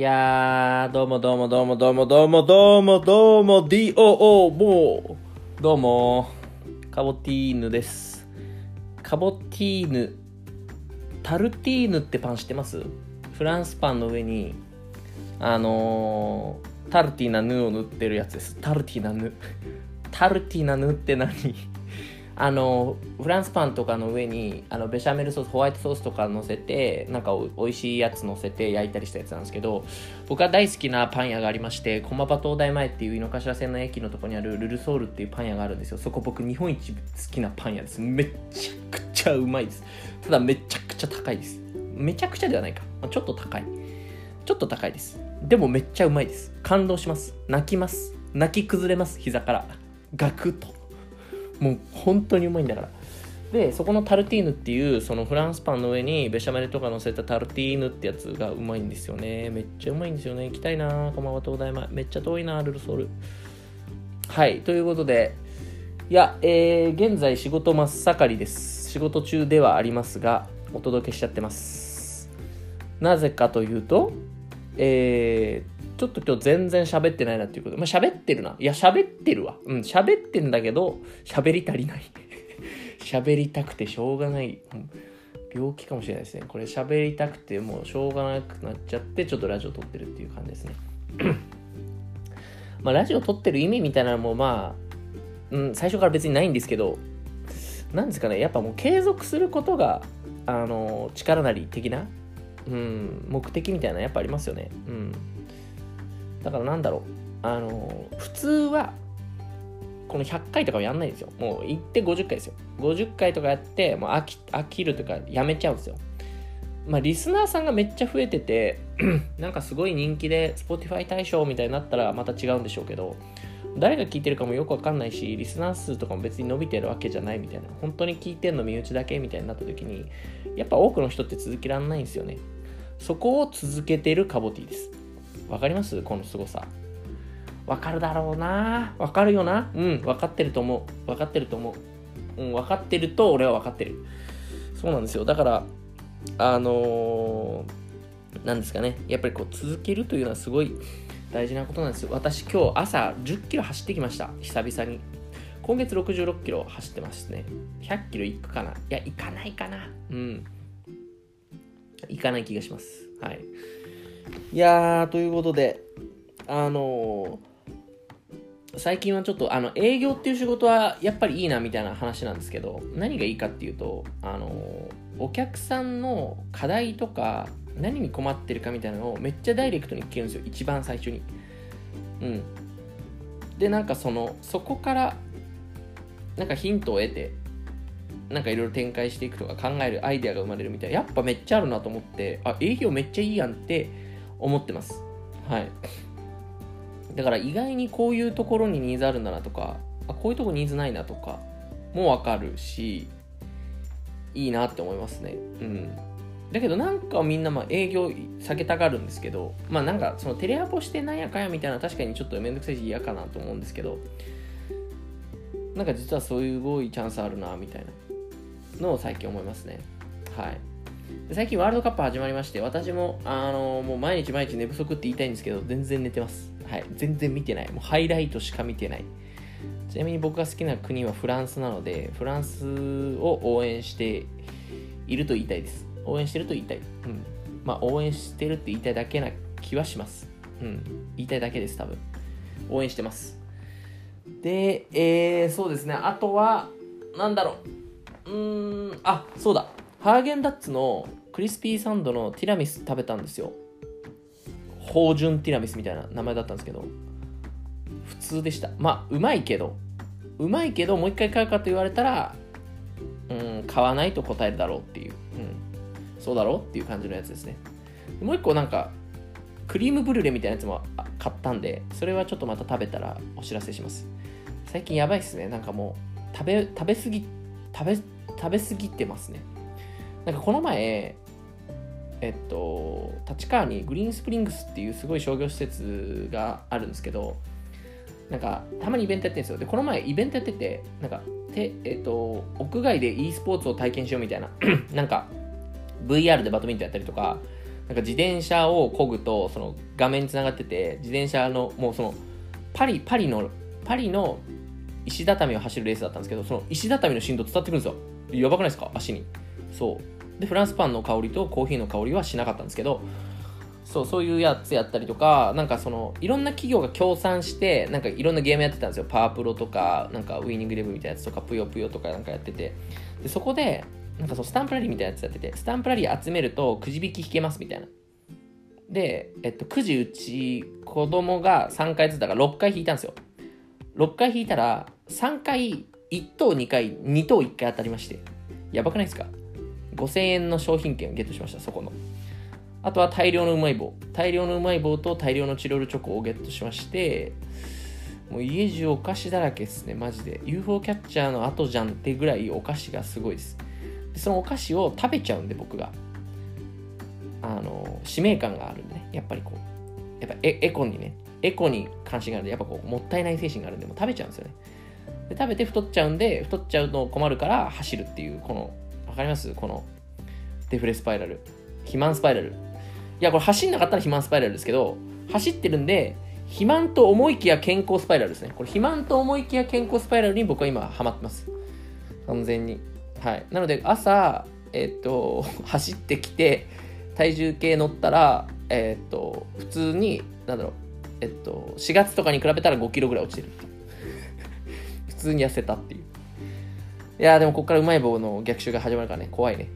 いやー、どうもどうもどうもどうもどうもどうもどうも DOO もう。どうもカボティーヌです。カボティーヌタルティーヌってパン知ってます？フランスパンの上にあのー、タルティーナヌを塗ってるやつです。タルティーナヌ。タルティーナヌって何？あのフランスパンとかの上にあのベシャメルソースホワイトソースとか乗せてなんかおいしいやつ乗せて焼いたりしたやつなんですけど僕が大好きなパン屋がありまして駒場東大前っていう井の頭線の駅のとこにあるルルソールっていうパン屋があるんですよ。そこ僕日本一好きなパン屋です。めちゃくちゃうまいです。ただめちゃくちゃ高いです。めちゃくちゃではないか。まちょっと高い。ちょっと高いです。でもめっちゃうまいです。感動します。泣きます。泣き崩れます。膝から。ガクッと。もう本当にうまいんだから。でそこのタルティーヌっていうそのフランスパンの上にベシャメルとか乗せたタルティーヌってやつがうまいんですよね。めっちゃうまいんですよね。行きたいな。駒場東大前。めっちゃ遠いな。ルルソール。はい。ということでいやえー、現在仕事真っ盛りです。仕事中ではありますがお届けしちゃってます。なぜかというとえー、ちょっと今日全然喋ってないなっていうこと。まあ、喋ってるな。いや、喋ってるわ。うん、喋ってんだけど、喋り足りない。喋りたくてしょうがない。うん病気かもしれないですね。これ喋りたくてもうしょうがなくなっちゃって、ちょっとラジオ撮ってるっていう感じですね。まあ、ラジオ撮ってる意味みたいなのもまあ、うん、最初から別にないんですけど、なんですかね、やっぱもう継続することが、あの、力なり的な、うん、目的みたいなやっぱありますよね。うん。だからなんだろう。あの、普通は、この100回とかはやんないんですよ。もう行って50回ですよ。50回とかやって、もう飽き飽きるとかやめちゃうんですよ。まあ、リスナーさんがめっちゃ増えてて、なんかすごい人気で、Spotify 大賞みたいになったらまた違うんでしょうけど、誰が聞いてるかもよくわかんないし、リスナー数とかも別に伸びてるわけじゃないみたいな、本当に聞いてんの身内だけみたいになった時に、やっぱ多くの人って続けられないんですよね。そこを続けてるカボティです。わかります？この凄さ。わかるだろうなわかるよなうん、わかってると思う。わかってると思う。うん、わかってると俺はわかってる。そうなんですよ。だから、あのー、なんですかね。やっぱりこう続けるというのはすごい大事なことなんですよ。私今日朝10キロ走ってきました。久々に。今月66キロ走ってますね。100キロ行くかな？いや、行かないかな。うん。行かない気がします。はい。いやー、ということで、あのー、最近はちょっとあの営業っていう仕事はやっぱりいいなみたいな話なんですけど何がいいかっていうとあのお客さんの課題とか何に困ってるかみたいなのをめっちゃダイレクトに聞けるんですよ一番最初に。うん。でなんかそのそこからなんかヒントを得てなんかいろいろ展開していくとか考えるアイデアが生まれるみたいなやっぱめっちゃあるなと思ってあ営業めっちゃいいやんって思ってますはいだから意外にこういうところにニーズあるんだなとかあこういうとこニーズないなとかもわかるしいいなって思いますねうんだけどなんかみんなまあ営業避けたがるんですけどまあなんかそのテレアポしてなんやかんやみたいな確かにちょっとめんどくさいし嫌かなと思うんですけどなんか実はそういうすごいチャンスあるなみたいなのを最近思いますね。はい。最近ワールドカップ始まりまして、私も、あのもう毎日毎日寝不足って言いたいんですけど、全然寝てます。はい。全然見てない。もうハイライトしか見てない。ちなみに僕が好きな国はフランスなので、フランスを応援していると言いたいです。応援してると言いたい。うん。まあ、応援してるって言いたいだけな気はします。うん。言いたいだけです、多分。応援してます。で、えー、そうですね。あとは、なんだろう。うーん、あ、そうだ。ハーゲンダッツのクリスピーサンドのティラミス食べたんですよ。芳醇ティラミスみたいな名前だったんですけど、普通でした。まあ、うまいけど、うまいけど、もう一回買うかと言われたら、うん、買わないと答えるだろうっていう、うん、そうだろうっていう感じのやつですね。もう一個なんか、クリームブリュレみたいなやつも買ったんで、それはちょっとまた食べたらお知らせします。最近やばいっすね。なんかもう、食べ、食べ過ぎ、食べ、食べ過ぎてますね。なんかこの前、えっと、立川にグリーンスプリングスっていうすごい商業施設があるんですけど、なんかたまにイベントやってるんですよ。で、この前イベントやってて、なんか、てえっと、屋外で e スポーツを体験しようみたいな、なんか VR でバドミントンやったりとか、なんか自転車を漕ぐとその画面につながってて自転車のもうそのパリパリのパリの石畳を走るレースだったんですけどその石畳の振動伝わってくるんですよ。やばくないですか？足に。そう。でフランスパンの香りとコーヒーの香りはしなかったんですけどそうそういうやつやったりとかなんかそのいろんな企業が協賛してなんかいろんなゲームやってたんですよ。パワープロとかなんかウィニングレブみたいなやつとかぷよぷよとかなんかやってて。でそこでなんかそうスタンプラリーみたいなやつやっててスタンプラリー集めるとくじ引き引けますみたいな。で、えっと、くじうち子供が3回ずつだから6回引いたんですよ。6回引いたら3回1等2回2等1回当たりまして。やばくないですか？5000円の商品券をゲットしましたそこのあとは大量のうまい棒。大量のうまい棒と大量のチロルチョコをゲットしまして、もう家中お菓子だらけですね、マジで。UFO キャッチャーの後じゃんってぐらいお菓子がすごいです。でそのお菓子を食べちゃうんで、僕が。あの、使命感があるんでね、やっぱりこう、やっぱエエコにね、エコに関心があるんで、やっぱこう、もったいない精神があるんで、もう食べちゃうんですよね。で食べて太っちゃうんで、太っちゃうの困るから走るっていう、この、わかります？このデフレスパイラル。肥満スパイラル。いや、これ走んなかったら肥満スパイラルですけど、走ってるんで、肥満と思いきや健康スパイラルですね。これ肥満と思いきや健康スパイラルに僕は今ハマってます。完全に。はい。なので朝、えっ、と、走ってきて、体重計乗ったら、えっ、と、普通に、なんだろう、えっと、4月とかに比べたら5キロぐらい落ちてる。普通に痩せたっていう。いやでもここからうまい棒の逆襲が始まるからね、怖いね。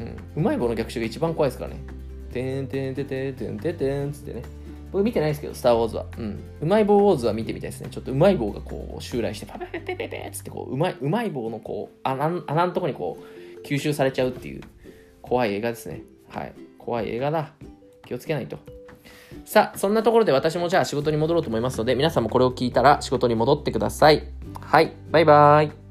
うん。うまい棒の逆襲が一番怖いですからね。てんてんててんてんててんつってね。僕見てないですけど、スター・ウォーズは。うん。うまい棒ウォーズは見てみたいですね。ちょっとうまい棒がこう、襲来して、パペペペペペつってこう、うまい、うまい棒のこう、穴穴のとこにこう、吸収されちゃうっていう、怖い映画ですね。はい。怖い映画だ。気をつけないと。さあ、そんなところで私もじゃあ仕事に戻ろうと思いますので、皆さんもこれを聞いたら仕事に戻ってください。はい。バイバーイ。